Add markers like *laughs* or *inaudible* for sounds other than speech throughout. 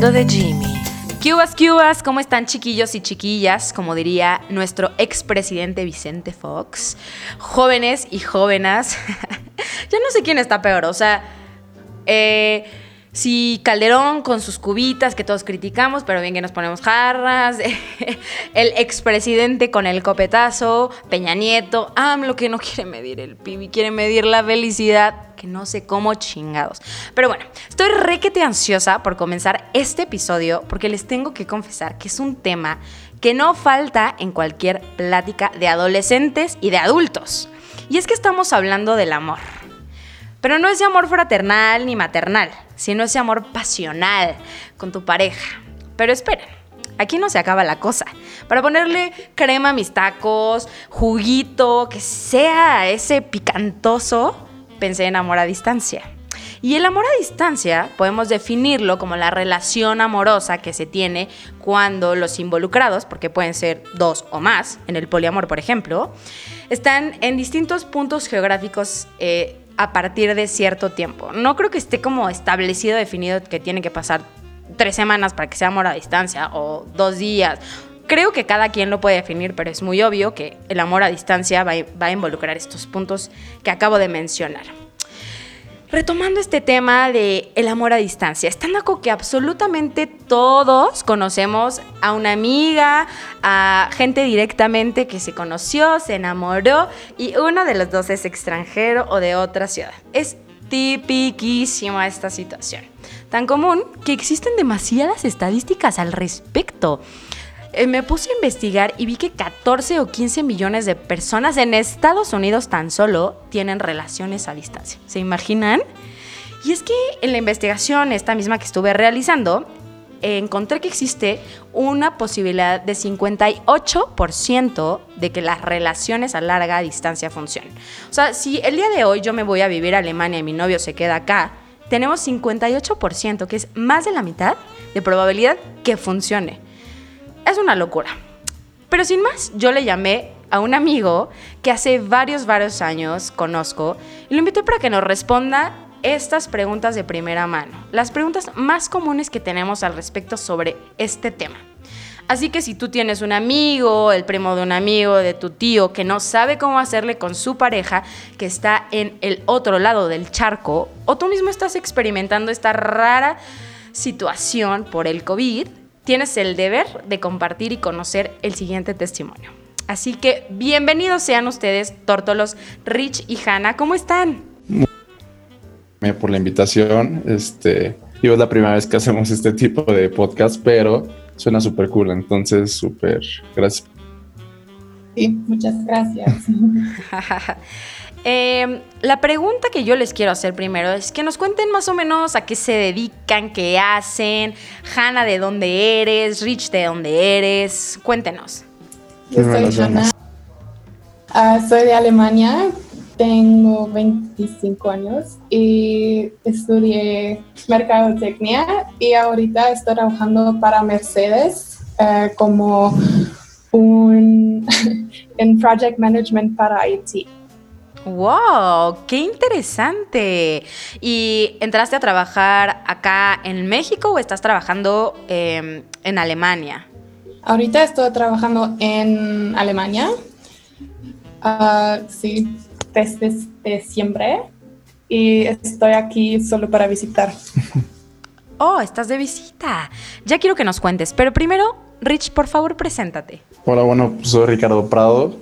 de Jimmy. Cubas, cubas, ¿cómo están chiquillos y chiquillas? Como diría nuestro expresidente Vicente Fox. Jóvenes y jóvenes. *laughs* ya no sé quién está peor, o sea, eh, si Calderón con sus cubitas que todos criticamos, pero bien que nos ponemos jarras, *laughs* el expresidente con el copetazo, Peña Nieto, AMLO que no quiere medir el PIB, quiere medir la felicidad, que no sé cómo chingados. Pero bueno, estoy requete ansiosa por comenzar este episodio porque les tengo que confesar que es un tema que no falta en cualquier plática de adolescentes y de adultos. Y es que estamos hablando del amor. Pero no ese amor fraternal ni maternal, sino ese amor pasional con tu pareja. Pero esperen, aquí no se acaba la cosa. Para ponerle crema a mis tacos, juguito, que sea ese picantoso, pensé en amor a distancia. Y el amor a distancia podemos definirlo como la relación amorosa que se tiene cuando los involucrados, porque pueden ser dos o más, en el poliamor por ejemplo, están en distintos puntos geográficos eh, a partir de cierto tiempo. No creo que esté como establecido, definido que tiene que pasar tres semanas para que sea amor a distancia o dos días. Creo que cada quien lo puede definir, pero es muy obvio que el amor a distancia va, a involucrar estos puntos que acabo de mencionar. Retomando este tema de el amor a distancia, estando con que absolutamente todos conocemos a una amiga, a gente directamente que se conoció, se enamoró y uno de los dos es extranjero o de otra ciudad. Es tipiquísima esta situación. Tan común que existen demasiadas estadísticas al respecto. Eh, me puse a investigar y vi que 14 o 15 millones de personas en Estados Unidos tan solo tienen relaciones a distancia. ¿Se imaginan? Y es que en la investigación, esta misma que estuve realizando, encontré que existe una posibilidad de 58% de que las relaciones a larga distancia funcionen. O sea, si el día de hoy yo me voy a vivir a Alemania y mi novio se queda acá, tenemos 58%, que es más de la mitad de probabilidad que funcione es una locura. Pero sin más, yo le llamé a un amigo que hace varios, varios años conozco y lo invité para que nos responda estas preguntas de primera mano, las preguntas más comunes que tenemos al respecto sobre este tema. Así que si tú tienes un amigo, el primo de un amigo, de tu tío, que no sabe cómo hacerle con su pareja, que está en el otro lado del charco, o tú mismo estás experimentando esta rara situación por el COVID, tienes el deber de compartir y conocer el siguiente testimonio. Así que bienvenidos sean ustedes, Tórtolos, Rich y Hanna. ¿Cómo están? Por la invitación. Este, yo es la primera vez que hacemos este tipo de podcast, pero suena súper cool. Entonces, súper gracias. Sí, muchas gracias. *laughs* Em, la pregunta que yo les quiero hacer primero es que nos cuenten más o menos a qué se dedican, qué hacen. Hanna, ¿de dónde eres? Rich, ¿de dónde eres? Cuéntenos. Yo soy Hanna. Ah, soy de Alemania, tengo 25 años y estudié mercadotecnia y ahorita estoy trabajando para Mercedes eh, como un *laughs* en project management para IT. ¡Wow! ¡Qué interesante! ¿Y entraste a trabajar acá en México o estás trabajando em, en Alemania? Ahorita estoy trabajando en Alemania. Ah, sí, desde siempre. Y estoy aquí solo para visitar. *laughs* Oh, estás de visita. Ya quiero que nos cuentes, pero primero, Rich, por favor, preséntate. Hola, bueno, soy Ricardo Prado.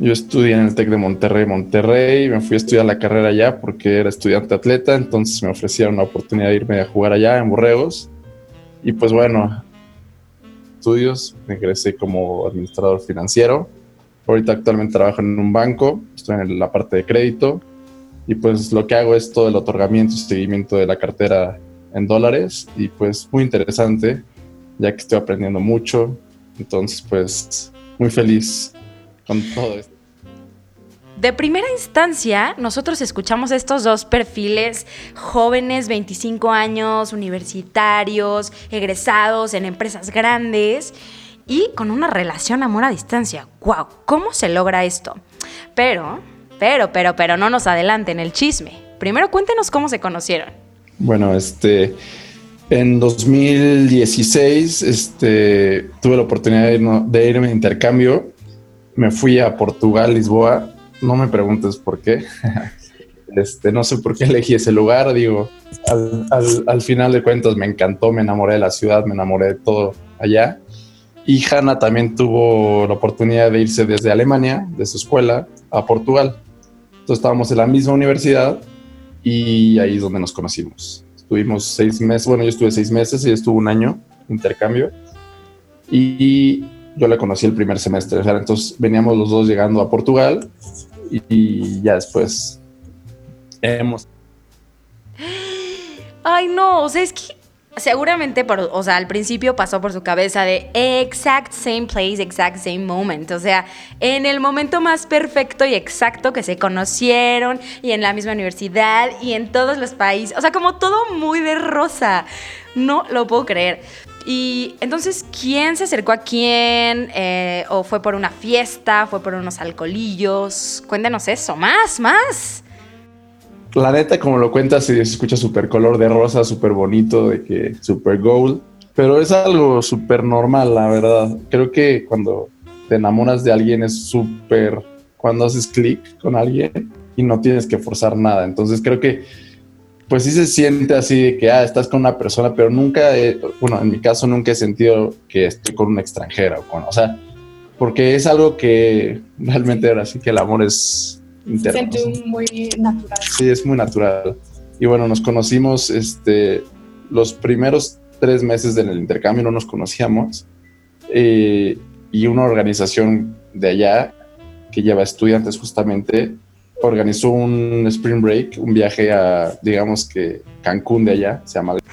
Yo estudié en el TEC de Monterrey, Monterrey, me fui a estudiar la carrera allá porque era estudiante atleta, entonces me ofrecieron la oportunidad de irme a jugar allá en Borregos. Y pues bueno, estudios, me ingresé como administrador financiero. Ahorita actualmente trabajo en un banco, estoy en la parte de crédito y pues lo que hago es todo el otorgamiento y seguimiento de la cartera en dólares y pues muy interesante ya que estoy aprendiendo mucho. Entonces pues muy feliz con todo esto. De primera instancia, nosotros escuchamos estos dos perfiles jóvenes, 25 años, universitarios, egresados en empresas grandes y con una relación amor a distancia. ¡Wow! ¿Cómo se logra esto? Pero, pero, pero, pero no nos adelanten el chisme. Primero cuéntenos cómo se conocieron. Bueno, este, En 2016 este, tuve la oportunidad de, irme de intercambio. Me fui a Portugal, Lisboa. No me preguntes por qué. *laughs* Este, no sé por qué elegí ese lugar. Digo, al, al, al, final de cuentas me encantó, me enamoré de la ciudad, me enamoré de todo allá. Y Hanna también tuvo la oportunidad de irse desde Alemania, de su escuela, a Portugal. Entonces estábamos en la misma universidad y ahí es donde nos conocimos. Estuvimos seis meses, bueno, yo estuve seis meses y estuvo un año intercambio. Y yo la conocí el primer semestre. Entonces veníamos los dos llegando a Portugal y, ya después hemos. Ay, no, o sea, es que seguramente, por, o sea, al principio pasó por su cabeza de exact same place, exact same moment. O sea, en el momento más perfecto y exacto que se conocieron y en la misma universidad y en todos los países. O sea, como todo muy de rosa. No lo puedo creer. Y entonces, ¿quién se acercó a quién? Eh, ¿O fue por una fiesta? ¿Fue por unos alcoholillos? Cuéntenos eso, más, más la neta, como lo cuentas, se escucha súper color de rosa, súper bonito, de que súper gold, pero es algo súper normal, la verdad. Creo que cuando te enamoras de alguien es súper, cuando haces clic con alguien y no tienes que forzar nada. Entonces creo que, pues sí se siente así de que, ah, estás con una persona, pero nunca, he, bueno, en mi caso nunca he sentido que estoy con una extranjera o con, o sea, porque es algo que realmente ahora sí que el amor es interno. Siente muy natural. Sí, es muy natural. Y bueno, nos conocimos este, los primeros tres meses del intercambio, no nos conocíamos. Eh, y una organización de allá, que lleva estudiantes justamente, organizó un spring break, un viaje a, digamos que Cancún de allá, se llama. *laughs*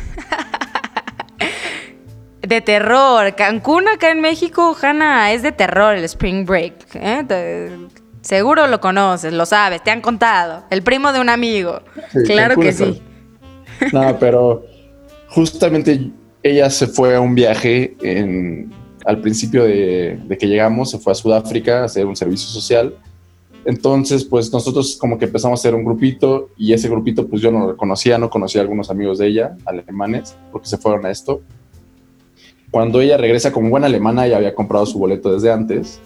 De terror. Cancún acá en México, Hanna, es de terror el spring break. ¿eh? Seguro lo conoces, lo sabes, te han contado. El primo de un amigo. claro que sí. No, pero justamente ella se fue a un viaje en, al principio de, de, que llegamos, se fue a Sudáfrica a hacer un servicio social. Entonces, pues nosotros como que empezamos a hacer un grupito y ese grupito pues yo no lo conocía, no conocía a algunos amigos de ella, alemanes, porque se fueron a esto. Cuando ella regresa como buena alemana, ella había comprado su boleto desde antes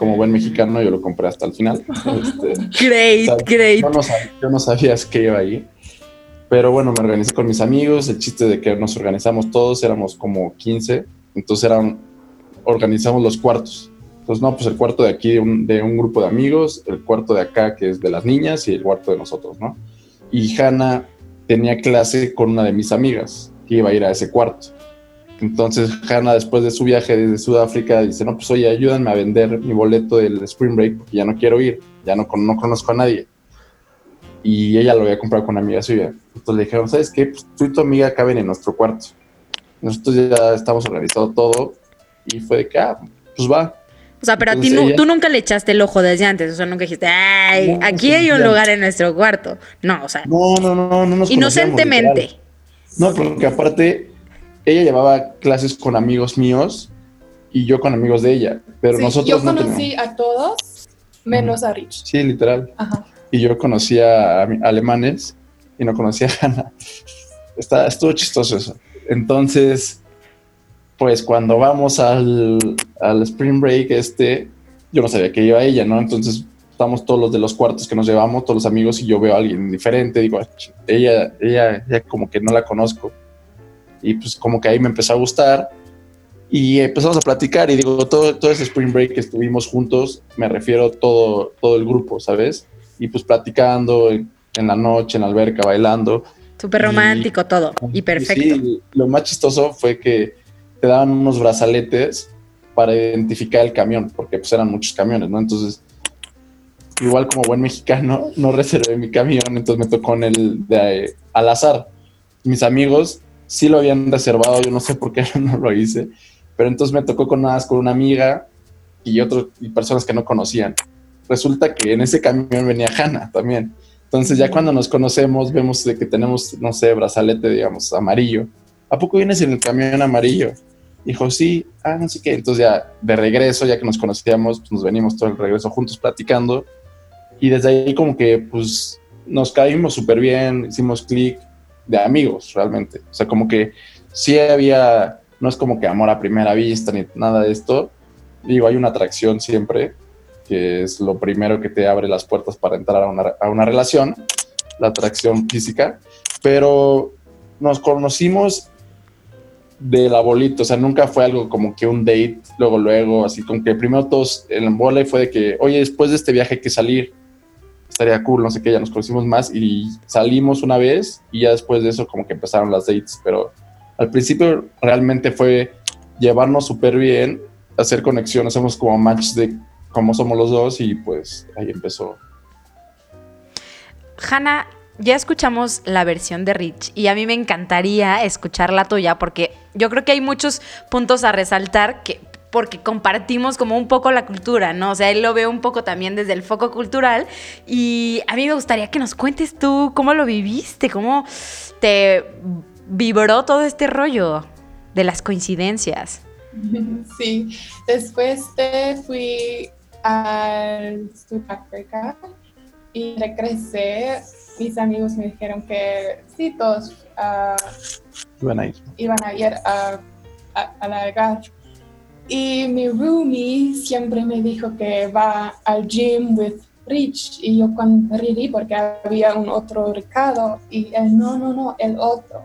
como buen mexicano, yo lo compré hasta el final. *laughs* Este, great, great. Yo no, sabía, yo no sabías que iba ahí. Pero bueno, me organizé con mis amigos. El chiste de que nos organizamos todos, éramos como 15. Entonces eran, organizamos los cuartos. Entonces, no, pues el cuarto de aquí un, de un grupo de amigos, el cuarto de acá que es de las niñas y el cuarto de nosotros, ¿no? Y Hanna tenía clase con una de mis amigas que iba a ir a ese cuarto. Entonces Hanna después de su viaje desde Sudáfrica dice, no, pues oye, ayúdenme a vender mi boleto del Spring Break porque ya no quiero ir, ya no, no conozco a nadie. Y ella lo había comprado con una amiga suya. Entonces le dijeron, ¿sabes qué? Pues tú y tu amiga caben en nuestro cuarto. Nosotros ya estamos organizando todo y fue de que, ah, pues va. O sea, pero a ti tú nunca le echaste el ojo desde antes, o sea, nunca dijiste, ay, aquí hay un lugar en nuestro cuarto. No, o sea. No, no, no, no nos Inocentemente. No, porque aparte ella llevaba clases con amigos míos y yo con amigos de ella, pero sí, nosotros yo conocí a todos menos a Rich. Sí, literal. Ajá. Y yo conocía a alemanes y no conocía a Hannah. *laughs* Está, estuvo chistoso eso. Entonces, pues cuando vamos al, al Spring Break este, yo no sabía que iba ella, ¿no? Entonces estamos todos los de los cuartos que nos llevamos, todos los amigos, y yo veo a alguien diferente, digo, ella, ella, ella como que no la conozco y pues como que ahí me empezó a gustar y empezamos a platicar y digo, todo, todo ese spring break que estuvimos juntos, me refiero todo, todo el grupo, ¿sabes? Y pues platicando en, la noche, en la alberca, bailando. Súper romántico todo y perfecto. sí, lo más chistoso fue que te daban unos brazaletes para identificar el camión, porque pues eran muchos camiones, ¿no? Entonces, igual como buen mexicano, no reservé mi camión, entonces me tocó en el de al azar. Mis amigos sí lo habían reservado, yo no sé por qué *laughs* no lo hice, pero entonces me tocó con con una amiga y otras personas que no conocían. Resulta que en ese camión venía Hanna también. Entonces ya cuando nos conocemos vemos de que tenemos, no sé, brazalete, digamos, amarillo. ¿A poco vienes en el camión amarillo? Dijo, sí, ah, no sé qué. Entonces ya de regreso, ya que nos conocíamos, pues nos venimos todo el regreso juntos platicando. Y desde ahí como que pues nos caímos súper bien, hicimos clic de amigos realmente. O sea, como que sí había, no es como que amor a primera vista ni nada de esto. Digo, hay una atracción siempre, que es lo primero que te abre las puertas para entrar a una, a una relación, la atracción física, pero nos conocimos de la bolita, o sea, nunca fue algo como que un date, luego, luego, así como que primero todos en bola fue de que, oye, después de este viaje hay que salir, estaría cool, no sé qué, ya nos conocimos más y salimos una vez y ya después de eso como que empezaron las dates, pero al principio realmente fue llevarnos súper bien, hacer conexión, hacemos como match de cómo somos los dos y pues ahí empezó. Hanna, ya escuchamos la versión de Rich y a mí me encantaría escuchar la tuya porque yo creo que hay muchos puntos a resaltar que porque compartimos como un poco la cultura, ¿no? O sea, él lo ve un poco también desde el foco cultural y a mí me gustaría que nos cuentes tú cómo lo viviste, cómo te vibró todo este rollo de las coincidencias. *laughs* Sí, después de fui al Sudáfrica y regresé mis amigos me dijeron que sí, todos uh, iban a ir, iban a, ir a, a, a Y mi roomie siempre me dijo que va al gym with Rich y yo cuando reí porque había un otro Ricardo y él no, no, no, el otro.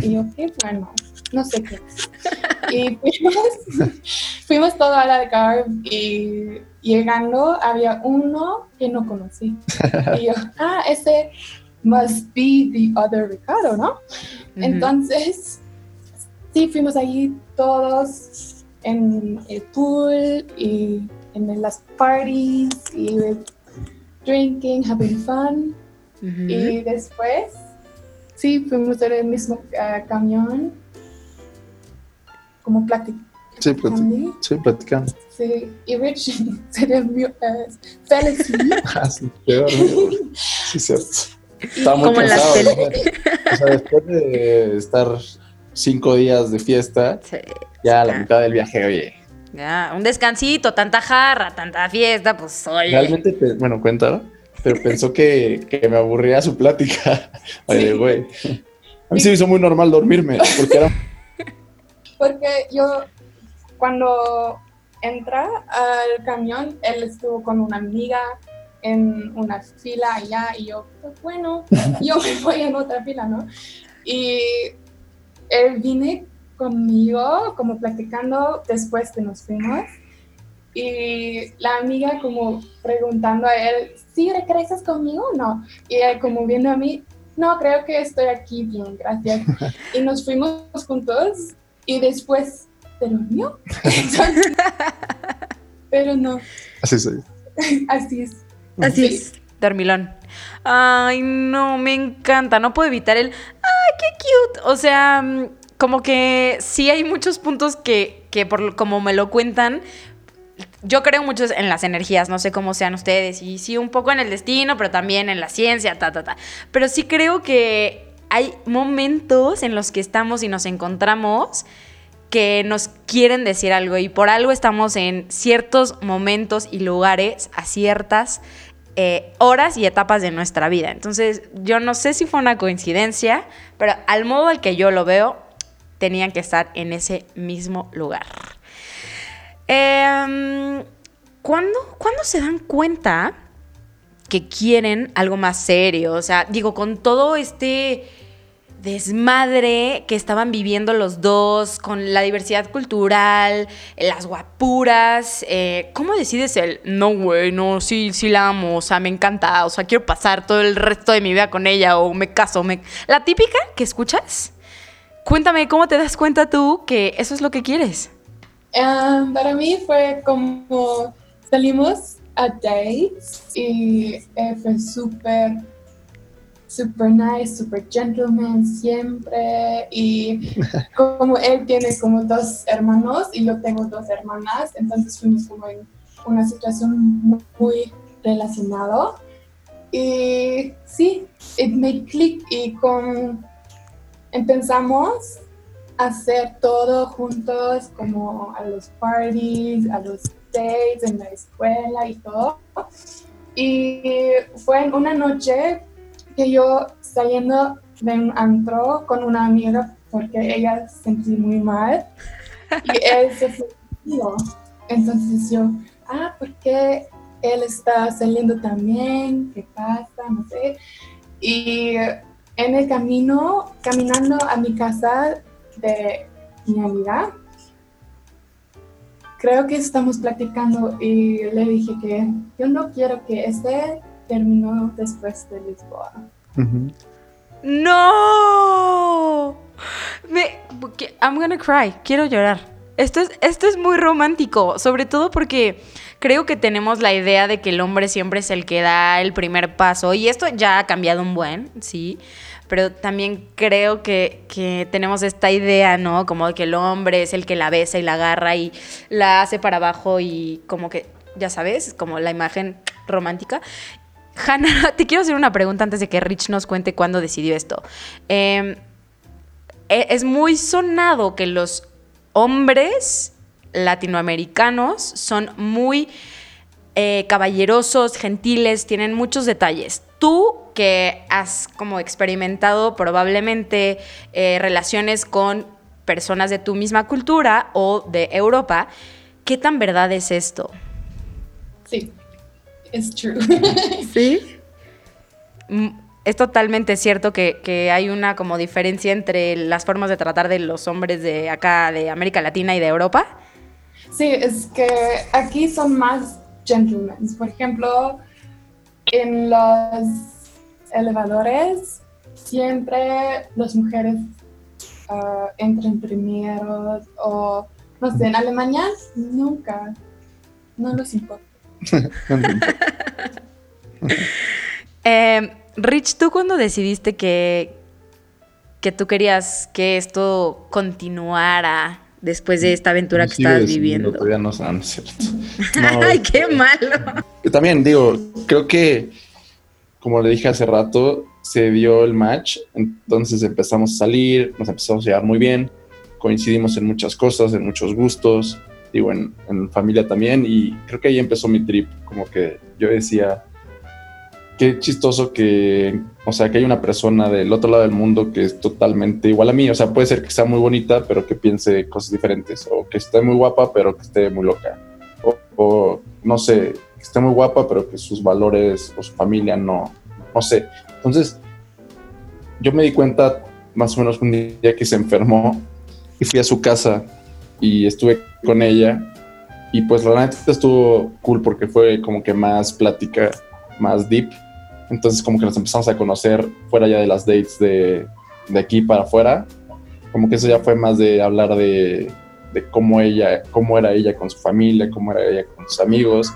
Y yo, qué bueno, no sé qué. Y fuimos, *laughs* fuimos todo a la car y llegando había uno que no conocí. Y yo, *laughs* ah, ese must be the other Ricardo, ¿no? Entonces, sí, fuimos allí todos en el pool y en las parties y drinking, having fun. Y después, sí, fuimos en el mismo uh, camión, como platicando. Sí, platicando. Sí, platicando. Sí, y Rich *laughs* se desvió, uh, *laughs* ah, sí, peor, sí, cierto. Estaba muy cansado. ¿no? O sea, después de estar cinco días de fiesta, Sí. ya a la mitad del viaje, oye, Ya, un descansito, tanta jarra, tanta fiesta, pues oye. realmente, bueno, cuenta, pero pensó que, que me aburría su plática. *laughs* Oye, güey. A mí se me hizo muy normal dormirme, porque era Porque yo, cuando entra al camión, él estuvo con una amiga en una fila allá y yo, pues bueno, *laughs* yo me voy en otra fila, ¿no? Y él vine conmigo, como platicando después que nos fuimos. Y la amiga como preguntando a él, ¿sí regresas conmigo o no? Y él como viendo a mí, no, creo que estoy aquí bien, gracias. *laughs* Y nos fuimos juntos y después durmió. Entonces, pero no, así soy. así es. Así Sí. es. Dormilón. Ay, no, me encanta. No puedo evitar el. ¡Ay, qué cute! O sea, mm, como que sí hay muchos puntos que, que por lo- como me lo cuentan. Yo creo mucho en las energías, no sé cómo sean ustedes, y sí un poco en el destino, pero también en la ciencia, ta, ta, ta. Pero sí creo que hay momentos en los que estamos y nos encontramos que nos quieren decir algo y por algo estamos en ciertos momentos y lugares a ciertas eh, horas y etapas de nuestra vida. Entonces, yo no sé si fue una coincidencia, pero al modo al que yo lo veo, tenían que estar en ese mismo lugar. ¿cuándo, ¿Cuándo se dan cuenta que quieren algo más serio? O sea, digo, con todo este desmadre que estaban viviendo los dos, con la diversidad cultural, las guapuras. eh, ¿Cómo decides el no, güey, no, sí, sí la amo, o sea, me encanta, o sea, quiero pasar todo el resto de mi vida con ella, o me caso, me. La típica que escuchas. Cuéntame, ¿cómo te das cuenta tú que eso es lo que quieres? Um, para mí fue como salimos a dates y eh, fue súper, súper nice, súper gentleman siempre. Y *laughs* como él tiene como dos hermanos y yo tengo dos hermanas, entonces fuimos como en una situación muy, muy relacionado. Y sí, it made click y con empezamos a hacer todo juntos, como a los parties, a los dates en la escuela y todo. Y fue en una noche que yo saliendo de un antro con una amiga porque ella se sentía muy mal y *laughs* él se fue. Entonces yo, ah, ¿por qué él está saliendo también? ¿Qué pasa? No sé. Y en el camino, caminando a mi casa de mi amiga, creo que estamos platicando y le dije que yo no quiero que este terminó después de Lisboa. ¡No! Me, I'm gonna cry. Quiero llorar. Esto es, esto es muy romántico, sobre todo porque creo que tenemos la idea de que el hombre siempre es el que da el primer paso y esto ya ha cambiado un buen, sí, pero también creo que, que, tenemos esta idea, ¿no? Como de que el hombre es el que la besa y la agarra y la hace para abajo y como que, ya sabes, como la imagen romántica. Hannah, *laughs* te quiero hacer una pregunta antes de que Rich nos cuente cuándo decidió esto. Em, e, es muy sonado que los hombres latinoamericanos son muy eh, caballerosos, gentiles, tienen muchos detalles. Tú que has como experimentado probablemente eh, relaciones con personas de tu misma cultura o de Europa, ¿qué tan verdad es esto? Sí, es true. *laughs* ¿Sí? Mm, es totalmente cierto que, que, hay una como diferencia entre las formas de tratar de los hombres de acá, de América Latina y de Europa. Sí, es que aquí son más gentlemen. Por ejemplo, en los elevadores siempre las mujeres uh, entran primero o no sé, en Alemania nunca, no los importa. *laughs* eh, *laughs* Rich, ¿tú cuando decidiste que, que tú querías que esto continuara después de esta aventura que estabas viviendo? Todavía no, no es cierto. *laughs* Ay, qué malo. También digo, creo que como le dije hace rato, se dio el match, entonces empezamos a salir, nos empezamos a llevar muy bien, coincidimos en muchas cosas, en muchos gustos, digo, en, en familia también, y creo que ahí empezó mi trip, como que yo decía, qué chistoso que, o sea, que hay una persona del otro lado del mundo que es totalmente igual a mí. O sea, puede ser que sea muy bonita, pero que piense cosas diferentes. O que esté muy guapa, pero que esté muy loca. O, no sé, que esté muy guapa, pero que sus valores o su familia no, no sé. Entonces, yo me di cuenta más o menos un día que se enfermó y fui a su casa y estuve con ella. Y pues la neta estuvo cool porque fue como que más plática, más deep entonces como que nos empezamos a conocer fuera ya de las dates de, de aquí para afuera. Como que eso ya fue más de hablar de, de cómo ella, cómo era ella con su familia, cómo era ella con sus amigos,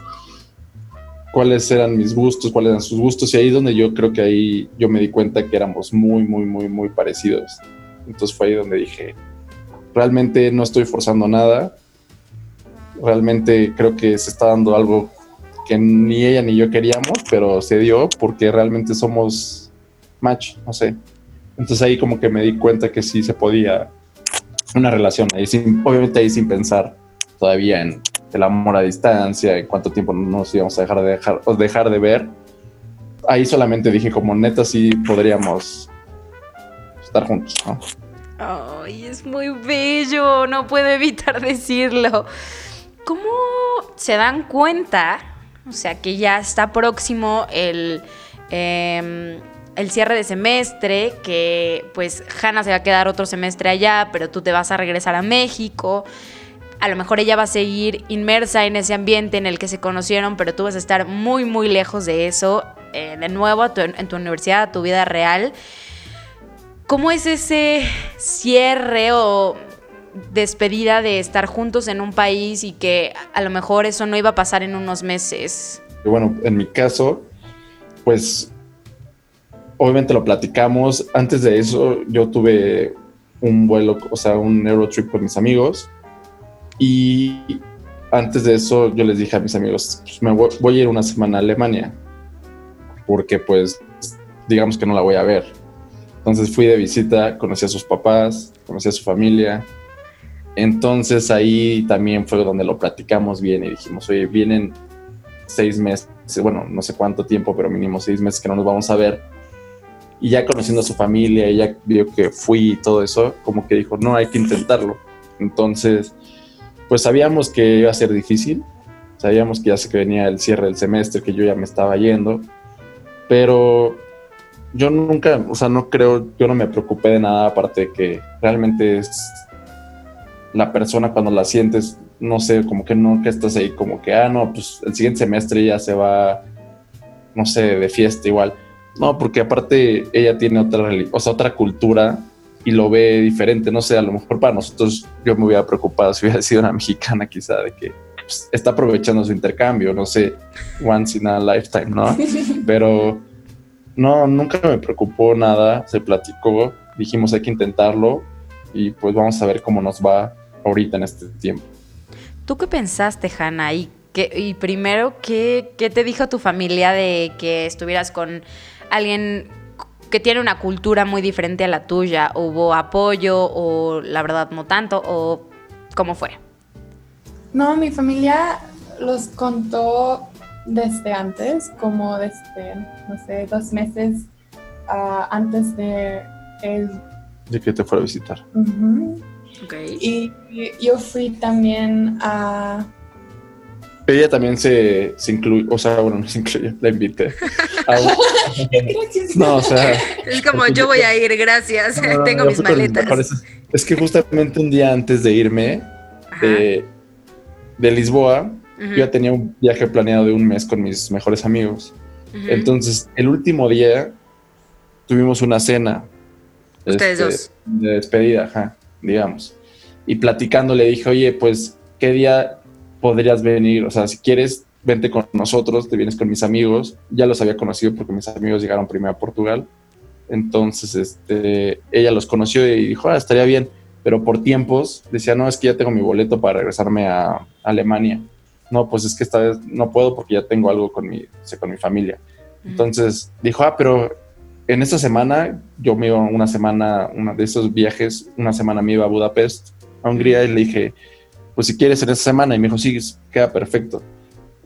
cuáles eran mis gustos, cuáles eran sus gustos. Y ahí es donde yo creo que ahí yo me di cuenta que éramos muy, muy, muy, muy parecidos. Entonces fue ahí donde dije, realmente no estoy forzando nada. Realmente creo que se está dando algo que ni ella ni yo queríamos, pero se dio porque realmente somos match, no sé. Entonces ahí como que me di cuenta que sí se podía una relación, ahí sin, obviamente ahí sin pensar todavía en el amor a distancia, en cuánto tiempo nos íbamos a dejar de dejar, o dejar de ver. Ahí solamente dije como neta sí podríamos estar juntos, ¿no? Ay, es muy bello, no puedo evitar *laughs* decirlo. ¿Cómo se dan cuenta o sea que ya está próximo el, em, el cierre de semestre, que pues Hannah se va a quedar otro semestre allá, pero tú te vas a regresar a México. A lo mejor ella va a seguir inmersa en ese ambiente en el que se conocieron, pero tú vas a estar muy, muy lejos de eso, eh, de nuevo en tu universidad, tu vida real. ¿Cómo es ese cierre o despedida de estar juntos en un país y que a lo mejor eso no iba a pasar en unos meses? Bueno, en mi caso, pues obviamente lo platicamos. Antes de eso, yo tuve un vuelo, o sea, un Eurotrip con mis amigos. Y antes de eso, yo les dije a mis amigos, pues me voy, voy, a ir una semana a Alemania, porque pues digamos que no la voy a ver. Entonces fui de visita, conocí a sus papás, conocí a su familia, entonces ahí también fue donde lo platicamos bien y dijimos, oye, vienen seis meses, bueno, no sé cuánto tiempo, pero mínimo seis meses que no nos vamos a ver. Y ya conociendo a su familia, ella vio que fui y todo eso, como que dijo, no, hay que intentarlo. Entonces, pues sabíamos que iba a ser difícil, sabíamos que ya se que venía el cierre del semestre, que yo ya me estaba yendo, pero yo nunca, o sea, no creo, yo no me preocupé de nada, aparte de que realmente es la persona cuando la sientes, no sé, como que no, que estás ahí, como que, ah, no, pues el siguiente semestre ya se va, no sé, de fiesta igual. No, porque aparte ella tiene otra, o sea, otra cultura y lo ve diferente, no sé, a lo mejor para nosotros yo me hubiera preocupado si hubiera sido una mexicana quizá de que pues, está aprovechando su intercambio, no sé, once in a lifetime, ¿no? *laughs* Pero no, nunca me preocupó nada, se platicó, dijimos hay que intentarlo y pues vamos a ver cómo nos va ahorita en este tiempo. ¿Tú qué pensaste, Hanna? Y, y primero, ¿qué, ¿qué te dijo tu familia de que estuvieras con alguien que tiene una cultura muy diferente a la tuya? ¿Hubo apoyo o la verdad no tanto? ¿O cómo fue? No, mi familia los contó desde antes, como desde, no sé, dos meses uh, antes de el... De que te fuera a visitar. Uh -huh. okay. y, y yo fui también a ella también se, se incluye, o sea, bueno, *laughs* no se incluye, la invité. A, *laughs* no, o sea. Es como yo voy a ir, gracias, no, no, tengo mis maletas. Es que justamente un día antes de irme de, de, Lisboa, uh -huh. yo ya tenía un viaje planeado de un mes con mis mejores amigos. Uh -huh. Entonces, el último día tuvimos una cena. Ustedes este, dos. De despedida, ajá, digamos. Y platicando le dije, oye, pues, ¿qué día podrías venir, o sea, si quieres, vente con nosotros, te vienes con mis amigos. Ya los había conocido porque mis amigos llegaron primero a Portugal. Entonces, este, ella los conoció y dijo, ah, estaría bien. Pero por tiempos decía, no, es que ya tengo mi boleto para regresarme a Alemania. No, pues es que esta vez no puedo porque ya tengo algo con mi, con mi familia. Entonces dijo, ah, pero en esta semana, yo me iba una semana, una de esos viajes, una semana me iba a Budapest, a Hungría, y le dije, pues si quieres en esa semana, y me dijo, sí, queda perfecto.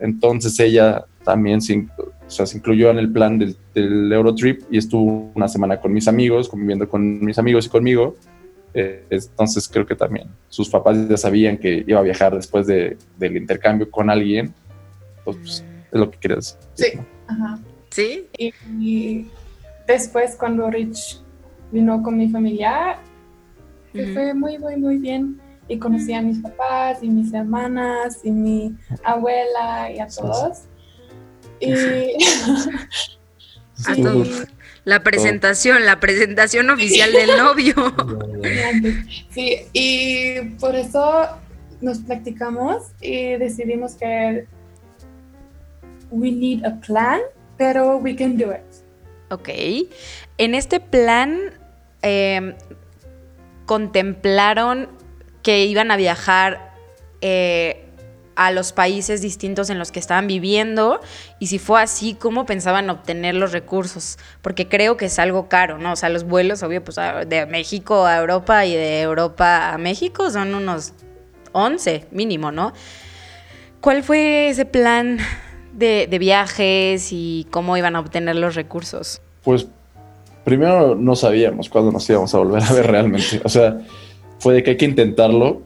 Entonces ella también se, o sea, se incluyó en el plan del, del, Eurotrip y estuvo una semana con mis amigos, conviviendo con mis amigos y conmigo. Eh, entonces creo que también sus papás ya sabían que iba a viajar después de, del intercambio con alguien. Pues, es lo que querías decir. Sí, ajá. ¿Sí? Y, y, después cuando Rich vino con mi familia, uh -huh. fue muy, muy, muy bien. Y conocí a mis papás y mis hermanas y mi abuela y a todos. Y... *laughs* A todos. La presentación, la presentación oficial del *laughs* novio. *laughs* Sí, y por eso nos practicamos y decidimos que we need a plan, pero we can do it. Ok. En este plan eh, contemplaron que iban a viajar eh, a los países distintos en los que estaban viviendo y si fue así, ¿cómo pensaban obtener los recursos? Porque creo que es algo caro, ¿no? O sea, los vuelos, obvio, pues de México a Europa y de Europa a México son unos 11 mínimo, ¿no? ¿Cuál fue ese plan de, de viajes y cómo iban a obtener los recursos? Pues primero no sabíamos cuándo nos íbamos a volver a ver realmente. O sea, fue de que hay que intentarlo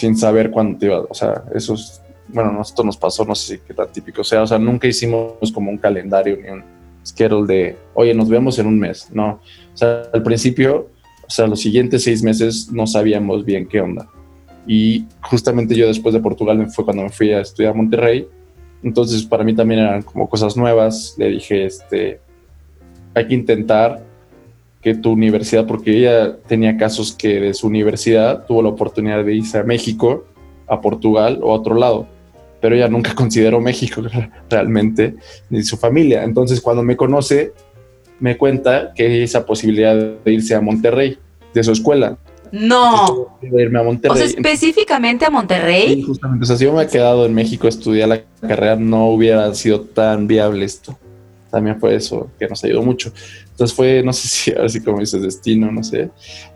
sin saber cuándo te iba, o sea, eso es, bueno, nosotros nos pasó, no sé qué tan típico sea, o sea, nunca hicimos como un calendario ni un schedule de, oye, nos vemos en un mes, no, o sea, al principio, o sea, los siguientes seis meses no sabíamos bien qué onda. Y justamente yo después de Portugal fue cuando me fui a estudiar a Monterrey, entonces para mí también eran como cosas nuevas, le dije, este, hay que intentar que tu universidad, porque ella tenía casos que de su universidad tuvo la oportunidad de irse a México, a Portugal o a otro lado, pero ella nunca *laughs* consideró México *laughs* realmente, ni su familia. Entonces cuando me conoce, me cuenta que hay esa posibilidad de irse a Monterrey, de su escuela. No. Irme a Monterrey. O sea, específicamente a Monterrey. Sí, justamente. O sea, si yo me he quedado en México a estudiar la carrera, no hubiera sido tan viable esto. También fue eso que nos ayudó mucho. Entonces fue, no sé *laughs* si así como dices, destino, no sé.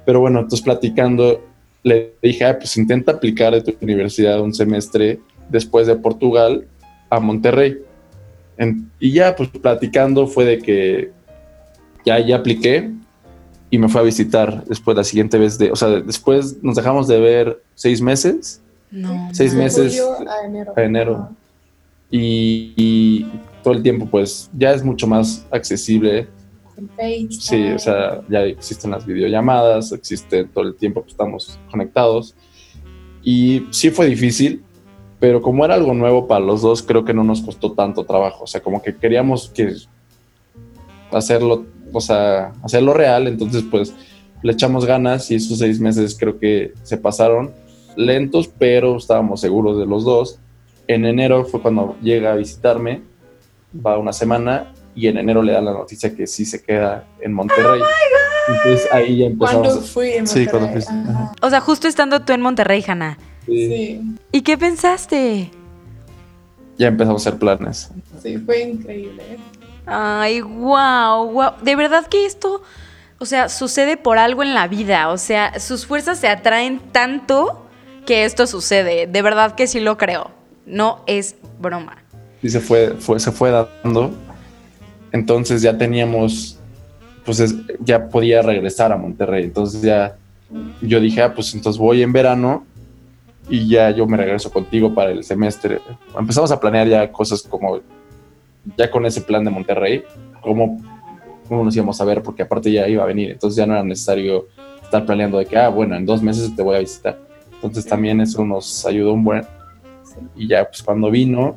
Pero bueno, entonces platicando, le dije, ah, pues intenta aplicar de tu universidad un semestre después de Portugal a Monterrey. En, y ya, pues platicando fue de que, ya, ya apliqué y me fue a visitar después la siguiente vez de, o sea, después nos dejamos de ver seis meses. No. Seis De meses julio a enero. a enero. Y, y todo el tiempo pues ya es mucho más accesible. FaceTime. Sí, o sea, ya existen las videollamadas, existe todo el tiempo que estamos conectados. Y sí fue difícil, pero como era algo nuevo para los dos, creo que no nos costó tanto trabajo. O sea, como que queríamos que hacerlo, o sea, hacerlo real, entonces pues le echamos ganas y esos seis meses creo que se pasaron lentos, pero estábamos seguros de los dos. En enero fue cuando llega a visitarme, va una semana y en enero le dan la noticia que sí se queda en Monterrey. Entonces ahí ya Cuando empezamos. fui en Sí, cuando Monterrey, fuiste. O sea, justo estando tú en Monterrey, Hanna. Sí, Sí, ¿Y qué pensaste? ya empezamos a hacer planes. sí, fue increíble. Ay, wow, wow. De verdad que esto, o sea, sucede por algo en la vida. O sea, sus fuerzas se atraen tanto que esto sucede. De verdad que sí lo creo. No es broma. y se fue, fue, se fue dando. Entonces ya teníamos, pues es- ya podía regresar a Monterrey. Entonces ya yo dije, ah, pues entonces voy en verano y ya yo me regreso contigo para el semestre. Empezamos a planear ya cosas como, ya con ese plan de Monterrey, cómo, cómo nos íbamos a ver, porque aparte ya iba a venir. Entonces ya no era necesario estar planeando de que, ah, bueno, en dos meses te voy a visitar. Entonces también eso nos ayudó un buen, y ya pues cuando vino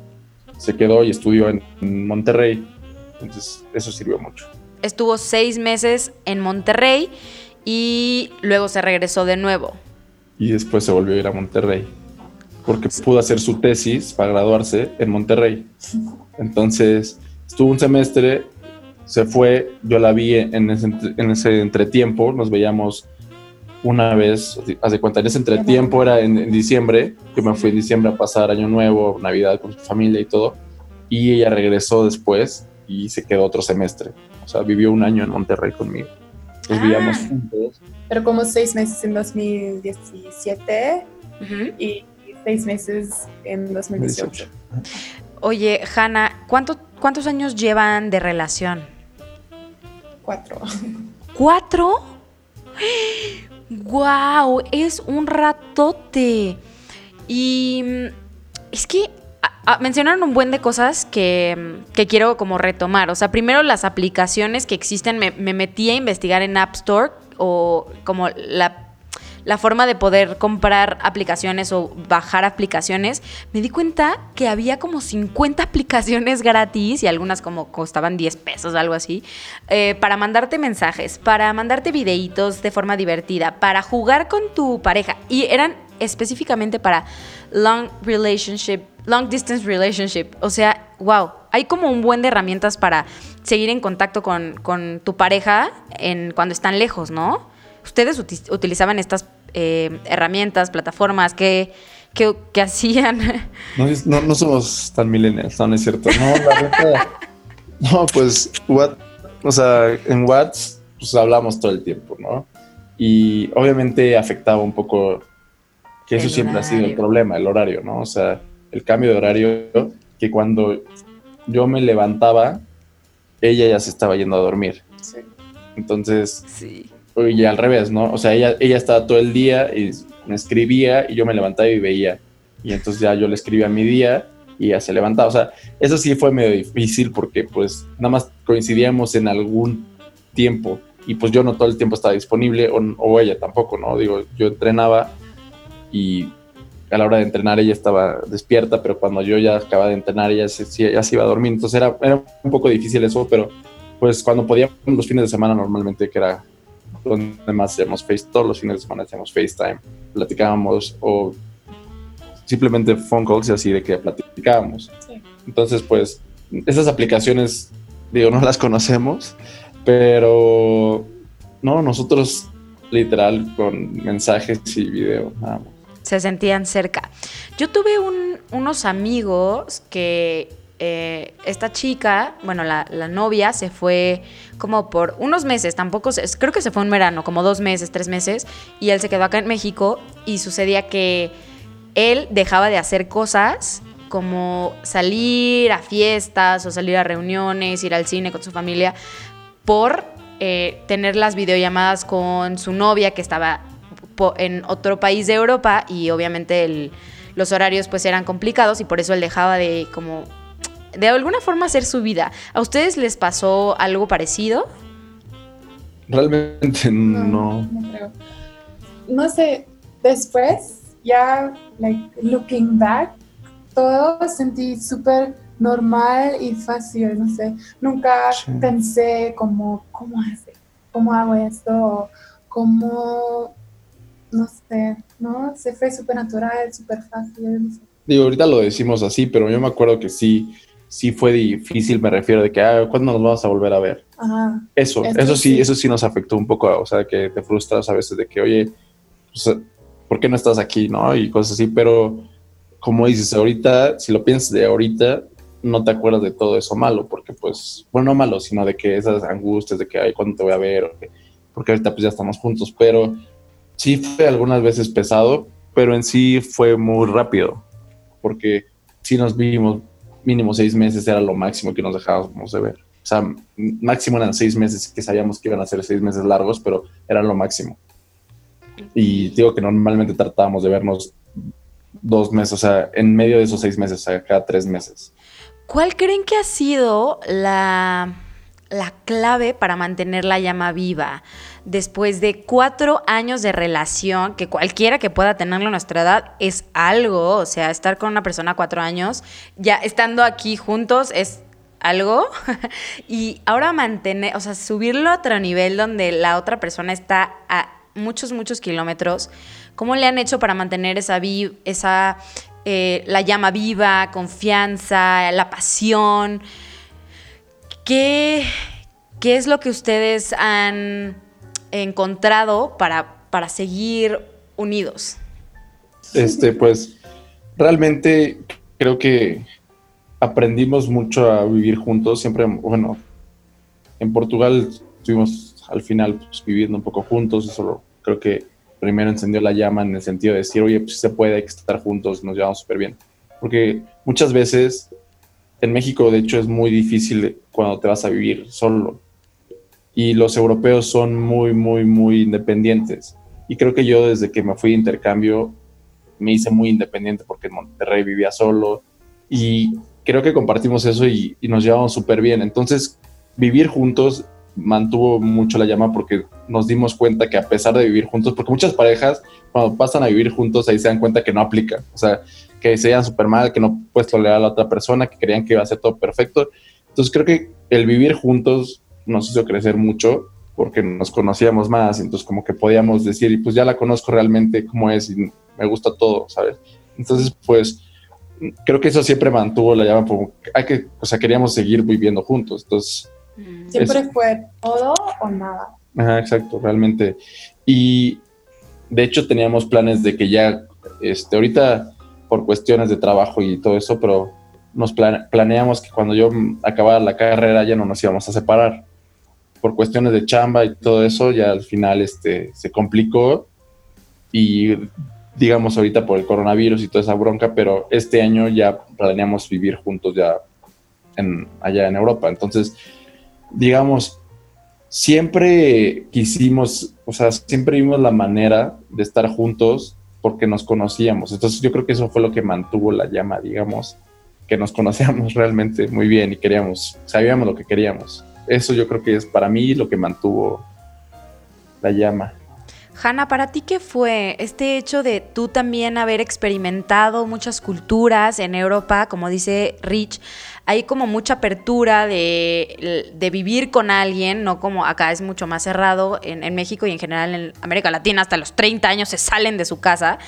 se quedó y estudió en, en Monterrey. Entonces eso sirvió mucho. Estuvo seis meses en Monterrey y luego se regresó de nuevo. Y después se volvió a ir a Monterrey. Porque pudo hacer su tesis para graduarse en Monterrey. Entonces estuvo un semestre, se fue, yo la vi en ese, en ese entretiempo, nos veíamos una vez, haz de cuenta, en ese entretiempo era en, en diciembre, yo me fui en diciembre a pasar Año Nuevo, Navidad con su familia y todo, y ella regresó después y se quedó otro semestre. O sea, vivió un año en Monterrey conmigo. Nos Ah. vivíamos juntos. Pero como seis meses en 2017 Ujú. y seis meses en 2018. Oye, Hanna, ¿cuánto- ¿cuántos años llevan de relación? Cuatro. ¿Cuatro? ¡Wow! Es un ratote. Y mm, es que a- a- mencionaron un buen de cosas que, mm, que quiero como retomar. O sea, primero las aplicaciones que existen. Me, me metí a investigar en App Store o como la la forma de poder comprar aplicaciones o bajar aplicaciones, me di cuenta que había como 50 *laughs* aplicaciones gratis y algunas como costaban 10 pesos o algo así, eh, para mandarte mensajes, para mandarte videitos de forma divertida, para jugar con tu pareja. Y eran específicamente para long relationship, long distance relationship. O sea, wow, hay como un buen de herramientas para seguir en contacto con, con tu pareja cuando están lejos, ¿no? ¿Ustedes uti- utilizaban estas eh, herramientas, plataformas? ¿Qué, qué, hacían? *laughs* No, no, somos tan millennials, no, es cierto. No, la neta. No, pues, what, o sea, en Whats, pues hablamos todo el tiempo, ¿no? Y obviamente afectaba un poco, que eso El siempre ha sido el problema, el horario, ¿no? O sea, el cambio de horario, que cuando yo me levantaba, ella ya se estaba yendo a dormir. Sí. Entonces, sí. y al revés, ¿no? O sea, ella, ella estaba todo el día y me escribía y yo me levantaba y veía. Y entonces ya yo le escribía mi día y ella se levantaba. O sea, eso sí fue medio difícil porque pues nada más coincidíamos en algún tiempo y pues yo no todo el tiempo estaba disponible o, o ella tampoco, ¿no? Digo, yo entrenaba y a la hora de entrenar ella estaba despierta, pero cuando yo ya acababa de entrenar ella se, ya se iba a dormir. Entonces era, era un poco difícil eso, pero pues cuando podíamos los fines de semana normalmente, que era donde más hacíamos Face, todos los fines de semana hacíamos FaceTime, platicábamos o simplemente phone calls y así de que platicábamos. Sí. Entonces, pues, esas aplicaciones, digo, no las conocemos, pero no, nosotros literal con mensajes y video, nada más. Se sentían cerca. Yo tuve un- unos amigos que eh, esta chica, bueno, la, la novia se fue como por unos meses, tampoco, se- creo que se fue un verano, como dos meses, tres meses, y él se quedó acá en México y sucedía que él dejaba de hacer cosas como salir a fiestas o salir a reuniones, ir al cine con su familia, por eh, tener las videollamadas con su novia que estaba en otro país de Europa y obviamente los horarios pues eran complicados y por eso él dejaba de como de alguna forma hacer su vida. ¿A ustedes les pasó algo parecido? Realmente no. No, creo. no sé, después ya, like, looking back, todo sentí súper normal y fácil, no sé. Nunca pensé como, ¿cómo hace? ¿Cómo hago esto? ¿Cómo no sé, ¿no? Se fue súper natural, súper fácil. Digo, ahorita lo decimos así, pero yo me acuerdo que sí, sí fue difícil, me refiero de que, ah, ¿cuándo nos vamos a volver a ver? Ajá. Eso, eso sí, eso sí nos afectó un poco, o sea, que te frustras a veces de que, oye, pues, ¿por qué no estás aquí, no? Y cosas así, pero como dices, ahorita, si lo piensas de ahorita, no te acuerdas de todo eso malo, porque pues, bueno, no malo, sino de que esas angustias de que, ay, ¿cuándo te voy a ver? porque ahorita pues ya estamos juntos, pero sí fue algunas veces pesado, pero en sí fue muy rápido, porque si nos vimos mínimo seis meses era lo máximo que nos dejábamos de ver. O sea, máximo eran seis meses, que sabíamos que iban a ser seis meses largos, pero eran lo máximo. Y digo que normalmente tratábamos de vernos dos meses, o sea, en medio de esos seis meses, o sea, cada tres meses. ¿Cuál creen que ha sido la la clave para mantener la llama viva. Después de cuatro años de relación, que cualquiera que pueda tenerlo a nuestra edad es algo, o sea, estar con una persona cuatro años, ya estando aquí juntos es algo. *laughs* y ahora mantener, o sea, subirlo a otro nivel donde la otra persona está a muchos, muchos kilómetros. ¿Cómo le han hecho para mantener esa, esa eh, la llama viva, confianza, la pasión? ¿Qué, ¿Qué es lo que ustedes han encontrado para, para seguir unidos? Este, pues, realmente creo que aprendimos mucho a vivir juntos. Siempre, bueno, en Portugal estuvimos al final pues, viviendo un poco juntos. Eso creo que primero encendió la llama en el sentido de decir, oye, pues se puede estar juntos, nos llevamos súper bien. Porque muchas veces en México, de hecho, es muy difícil cuando te vas a vivir solo. Y los europeos son muy, muy, muy independientes. Y creo que yo desde que me fui de intercambio me hice muy independiente porque en Monterrey vivía solo. Y creo que compartimos eso y, nos llevamos súper bien. Entonces, vivir juntos mantuvo mucho la llama porque nos dimos cuenta que a pesar de vivir juntos, porque muchas parejas cuando pasan a vivir juntos ahí se dan cuenta que no aplica. O sea, que se veían súper mal, que no puedes tolerar a la otra persona, que creían que iba a ser todo perfecto. Entonces creo que el vivir juntos nos hizo crecer mucho porque nos conocíamos más, entonces como que podíamos decir, y pues ya la conozco realmente cómo es y me gusta todo, ¿sabes? Entonces pues creo que eso siempre mantuvo la llama, como hay que, o sea, queríamos seguir viviendo juntos, entonces... Mm. Siempre fue todo o nada. Ajá, exacto, realmente. Y de hecho teníamos planes de que ya, este, ahorita por cuestiones de trabajo y todo eso, pero nos planeamos que cuando yo acabara la carrera ya no nos íbamos a separar. Por cuestiones de chamba y todo eso, ya al final este, se complicó y digamos ahorita por el coronavirus y toda esa bronca, pero este año ya planeamos vivir juntos ya en, allá en Europa. Entonces, digamos, siempre quisimos, o sea, siempre vimos la manera de estar juntos porque nos conocíamos. Entonces yo creo que eso fue lo que mantuvo la llama, digamos, que nos conocíamos *laughs* realmente muy bien y queríamos, sabíamos lo que queríamos. Eso yo creo que es para mí lo que mantuvo la llama. Hanna, ¿para ti qué fue este hecho de tú también haber experimentado muchas culturas en Europa, como dice Rich? Hay como mucha apertura de, vivir con alguien, no como acá es mucho más cerrado, en, en, México y en general en América Latina, hasta los 30 años se salen de su casa.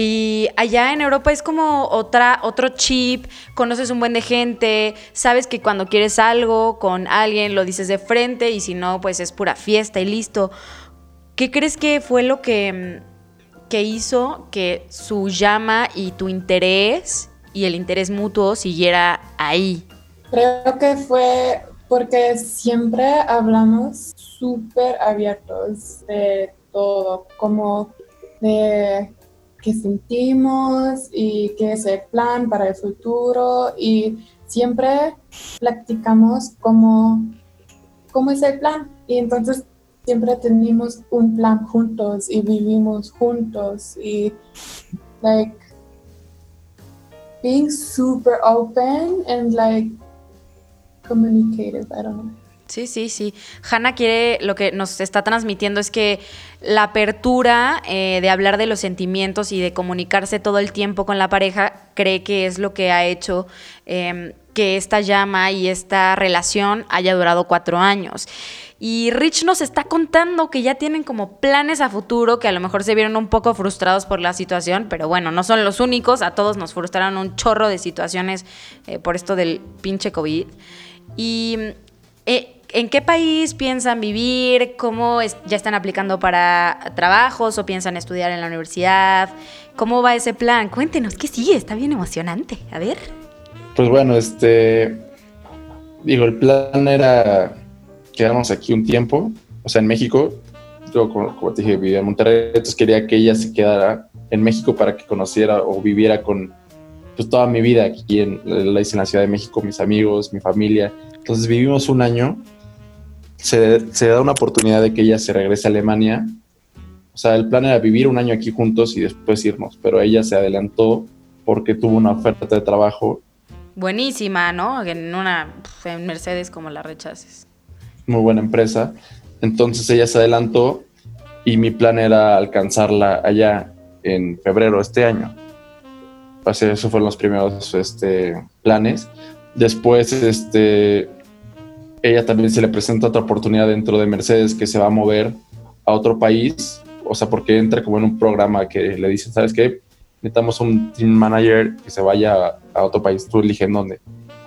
Y allá en Europa es como otra, otro chip, conoces un buen de gente, sabes que cuando quieres algo con alguien lo dices de frente y si no, pues es pura fiesta y listo. ¿Qué crees que fue lo que, que hizo que su llama y tu interés y el interés mutuo siguiera ahí? Creo que fue porque siempre hablamos súper abiertos de todo, como de sentimos y qué es el plan para el futuro y siempre practicamos como ¿cómo es el plan? Y entonces siempre tenemos un plan juntos y vivimos juntos y like being super open and like communicative, I don't know. Sí, sí, sí. Hanna quiere, lo que nos está transmitiendo es que la apertura eh, de hablar de los sentimientos y de comunicarse todo el tiempo con la pareja cree que es lo que ha hecho em, que esta llama y esta relación haya durado cuatro años. Y Rich nos está contando que ya tienen como planes a futuro, que a lo mejor se vieron un poco frustrados por la situación, pero bueno, no son los únicos, a todos nos frustraron un chorro de situaciones eh, por esto del pinche COVID. Y eh, ¿En qué país piensan vivir? ¿Cómo ya están aplicando para trabajos o piensan estudiar en la universidad? ¿Cómo va ese plan? Cuéntenos, ¿qué sigue? Está bien emocionante. A ver. Pues bueno, este. Digo, el plan era quedarnos aquí un tiempo, o sea, en México. Yo, como, te dije, vivía en Monterrey, entonces quería que ella se quedara en México para que conociera o viviera con pues, toda mi vida aquí en la Ciudad de México, mis amigos, mi familia. Entonces vivimos un año se, da una oportunidad de que ella se regrese a Alemania. O sea, el plan era vivir un año aquí juntos y después irnos, pero ella se adelantó porque tuvo una oferta de trabajo. Buenísima, ¿no? En una en Mercedes como la rechaces. Muy buena empresa. Entonces ella se adelantó y mi plan era alcanzarla allá en febrero de este año. Así, esos fueron los primeros este, planes. Después, este, ella también se le presenta otra oportunidad dentro de Mercedes que se va a mover a otro país, o sea, porque entra como en un programa que le dicen, ¿sabes qué? Necesitamos un team manager que se vaya a otro país, tú eliges dónde.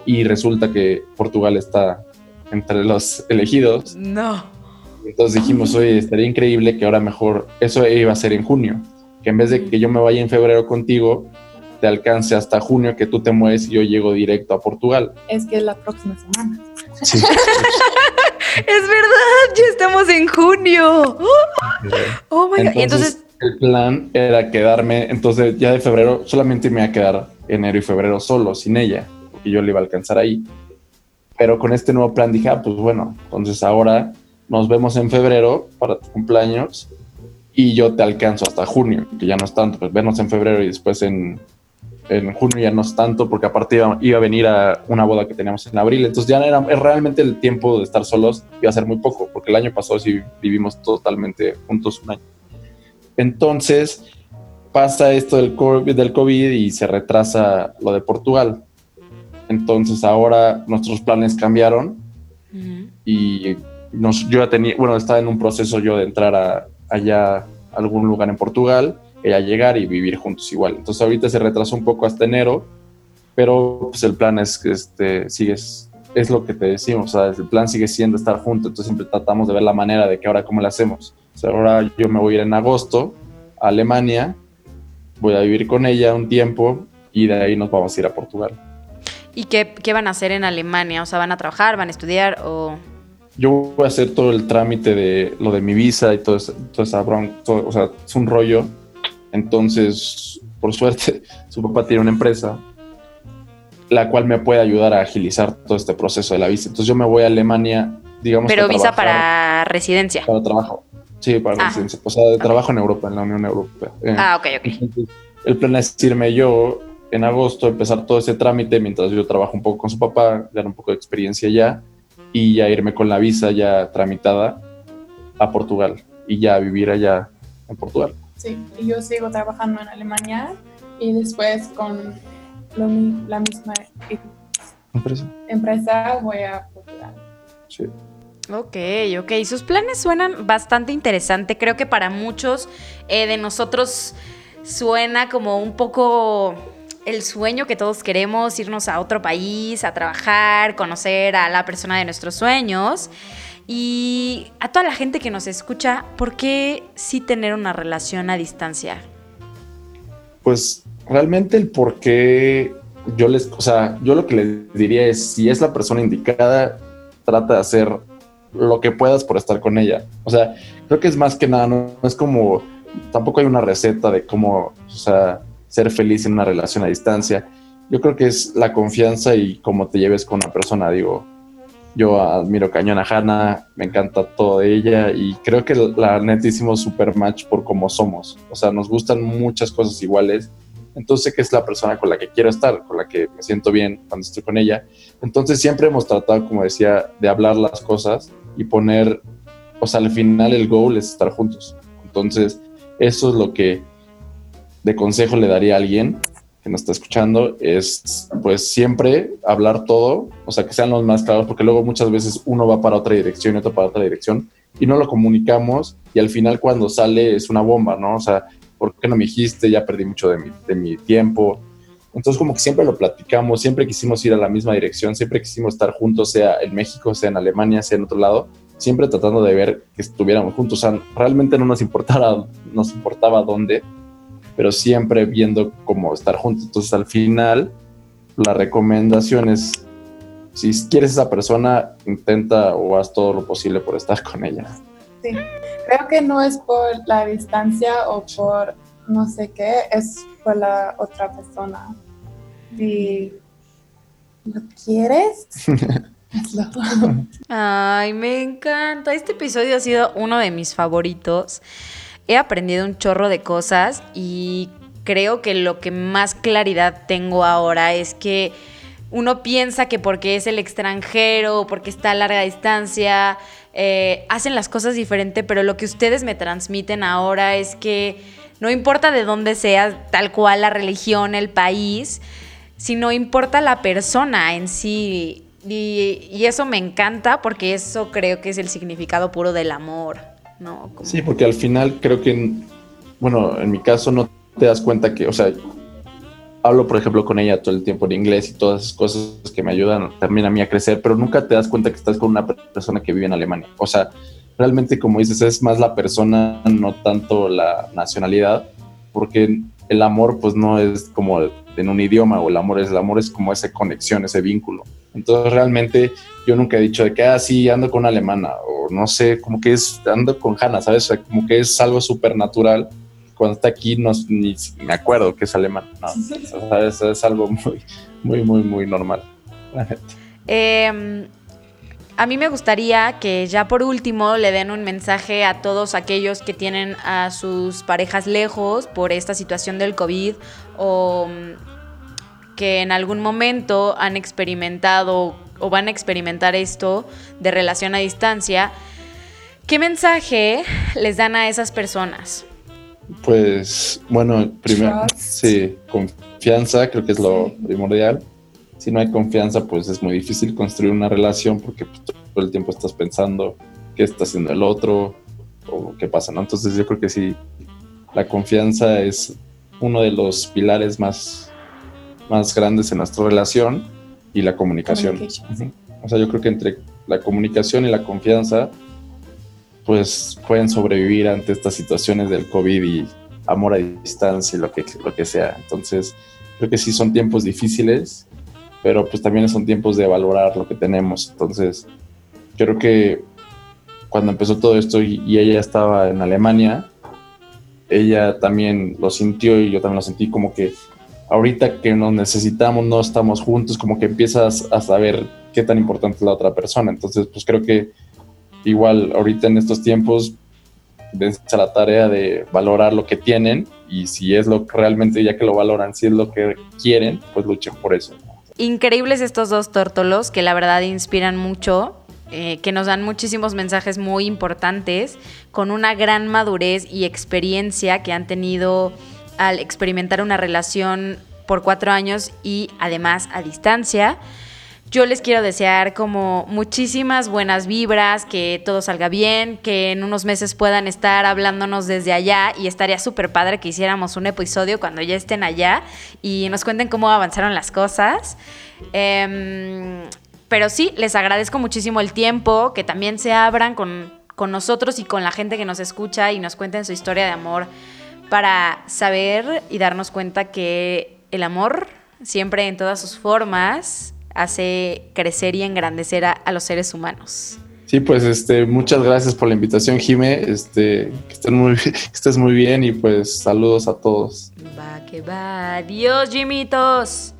Y resulta que Portugal está entre los *laughs* elegidos. No. Entonces dijimos, oye, estaría increíble que ahora mejor, eso iba a ser en junio, que en vez de que yo me vaya en febrero contigo, te alcance hasta junio que tú te mueves y yo llego directo a Portugal. Es que es la próxima semana. Es verdad, ya estamos en junio. Oh my God. Entonces, el plan era quedarme, entonces ya de febrero solamente me iba a quedar enero y febrero solo, sin ella, porque yo le iba a alcanzar ahí. Pero con este nuevo plan dije, ah, pues bueno, entonces ahora nos vemos en febrero para tu cumpleaños y yo te alcanzo hasta junio, que ya no es tanto, pues vernos en febrero y después en en junio ya no es tanto, porque aparte iba, a venir a una boda que teníamos en abril, entonces ya era realmente el tiempo de estar solos iba a ser muy poco, porque el año pasado sí vivimos totalmente juntos un año. Entonces pasa esto del COVID, del COVID y se retrasa lo de Portugal. Entonces ahora nuestros planes cambiaron y nos, yo ya tenía, bueno, estaba en un proceso yo de entrar a, allá a algún lugar en Portugal a llegar y vivir juntos igual. Entonces ahorita se retrasó un poco hasta enero, pero pues el plan es que este, sigues, es lo que te decimos, o el plan sigue siendo estar juntos, entonces siempre tratamos de ver la manera de que ahora cómo lo hacemos. ahora yo me voy a ir en agosto a Alemania, voy a vivir con ella un tiempo y de ahí nos vamos a ir a Portugal. ¿Y qué, qué van a hacer en Alemania? O sea, ¿van a trabajar, van a estudiar o...? Yo voy a hacer todo el trámite de lo de mi visa y todo, eso, todo esa bronca, o sea, es un rollo entonces, por suerte, *laughs* su papá tiene una empresa la cual me puede ayudar a agilizar todo este proceso de la visa. Entonces yo me voy a Alemania, digamos. Pero visa para residencia. Para trabajo. Sí, para ah. residencia. O sea, de trabajo en Europa, en la Unión Europea. Eh, ah, ok, ok. el plan es irme yo en agosto, empezar todo ese trámite mientras yo trabajo un poco con su papá, dar un poco de experiencia ya y ya irme con la visa ya tramitada a Portugal y ya vivir allá en Portugal. Sí, y yo sigo trabajando en Alemania y después con la misma empresa. empresa voy a Portugal. Sí. Ok, ok. Sus planes suenan bastante interesante. Creo que para muchos eh, de nosotros suena como un poco el sueño que todos queremos, irnos a otro país, a trabajar, conocer a la persona de nuestros sueños. Y a toda la gente que nos escucha, ¿por qué sí tener una relación a distancia? Pues realmente el por qué yo les, o sea, yo lo que les diría es, si es la persona indicada, trata de hacer lo que puedas por estar con ella. O sea, creo que es más que nada, no, es como, tampoco hay una receta de cómo, o sea, ser feliz en una relación a distancia. Yo creo que es la confianza y cómo te lleves con una persona, digo, Yo admiro cañón a Hannah, me encanta todo de ella y creo que la neta hicimos super match por cómo somos. O sea, nos gustan muchas cosas iguales. Entonces que es la persona con la que quiero estar, con la que me siento bien cuando estoy con ella. Entonces siempre hemos tratado, como decía, de hablar las cosas y poner, o sea, al final el goal es estar juntos. Entonces, eso es lo que de consejo le daría a alguien que nos está escuchando es pues siempre hablar todo, o sea, que sean los más claros, porque luego muchas veces uno va para otra dirección y otro para otra dirección y no lo comunicamos y al final cuando sale es una bomba, ¿no? O sea, ¿por qué no me dijiste? Ya perdí mucho de mi, de mi tiempo. Entonces como que siempre lo platicamos, siempre quisimos ir a la misma dirección, siempre quisimos estar juntos, sea en México, sea en Alemania, sea en otro lado, siempre tratando de ver que estuviéramos juntos. O sea, realmente no nos importaba, nos importaba dónde, pero siempre viendo cómo estar juntos. Entonces al final la recomendación es, si quieres esa persona, intenta o haz todo lo posible por estar con ella. Sí, creo que no es por la distancia o por no sé qué, es por la otra persona. Si lo quieres, *laughs* hazlo. Ay, me encanta. Este episodio ha sido uno de mis favoritos he aprendido un chorro de cosas y creo que lo que más claridad tengo ahora es que uno piensa que porque es el extranjero, porque está a larga distancia, eh, hacen las cosas diferente, pero lo que ustedes me transmiten ahora es que no importa de dónde sea, tal cual la religión, el país, sino importa la persona en sí. Y, y eso me encanta porque eso creo que es el significado puro del amor. Sí, porque al final creo que, bueno, en mi caso no te das cuenta que, o sea, hablo por ejemplo con ella todo el tiempo en inglés y todas esas cosas que me ayudan también a mí a crecer, pero nunca te das cuenta que estás con una persona que vive en Alemania. O sea, realmente como dices, es más la persona, no tanto la nacionalidad, porque el amor pues no es como en un idioma o el amor es el amor es como esa conexión, ese vínculo. Entonces realmente yo nunca he dicho de que así ah, ando con una alemana o no sé, como que es ando con Hanna, ¿sabes? O sea, como que es algo súper natural. Cuando está aquí no ni me acuerdo que es alemán, no, ¿sabes? Es algo muy, muy, muy, muy normal. Eh, a mí me gustaría que ya por último le den un mensaje a todos aquellos que tienen a sus parejas lejos por esta situación del COVID o que en algún momento han experimentado o van a experimentar esto de relación a distancia. ¿Qué mensaje les dan a esas personas? Pues bueno, primero, sí, confianza creo que es lo primordial si no hay confianza, pues es muy difícil construir una relación porque pues, todo el tiempo estás pensando qué está haciendo el otro o qué pasa, ¿no? Entonces yo creo que sí, la confianza es uno de los pilares más, más grandes en nuestra relación y la comunicación. O sea, yo creo que entre la comunicación y la confianza, pues pueden sobrevivir ante estas situaciones del COVID y amor a distancia y lo que, lo que sea. Entonces, creo que sí son tiempos difíciles pero pues también son tiempos de valorar lo que tenemos. Entonces, creo que cuando empezó todo esto y, ella estaba en Alemania, ella también lo sintió y yo también lo sentí como que ahorita que nos necesitamos, no estamos juntos, como que empiezas a saber qué tan importante es la otra persona. Entonces, pues creo que igual ahorita en estos tiempos, dense a la tarea de valorar lo que tienen y si es lo que realmente, ya que lo valoran, si es lo que quieren, pues luchen por eso increíbles estos dos tórtolos que la verdad inspiran mucho. Eh, que nos dan muchísimos mensajes muy importantes, con una gran madurez y experiencia que han tenido al experimentar una relación por cuatro años y además a distancia. Yo les quiero desear como muchísimas buenas vibras, que todo salga bien, que en unos meses puedan estar hablándonos desde allá y estaría súper padre que hiciéramos un episodio cuando ya estén allá y nos cuenten cómo avanzaron las cosas. Em, pero sí, les agradezco muchísimo el tiempo, que también se abran con, con nosotros y con la gente que nos escucha y nos cuenten su historia de amor para saber y darnos cuenta que el amor, siempre en todas sus formas, hace crecer y engrandecer a, los seres humanos. Sí, pues este, muchas gracias por la invitación, Jime. Este, que, estén muy, *laughs* que estés muy bien y pues saludos a todos. Va que va. Adiós, Jimitos.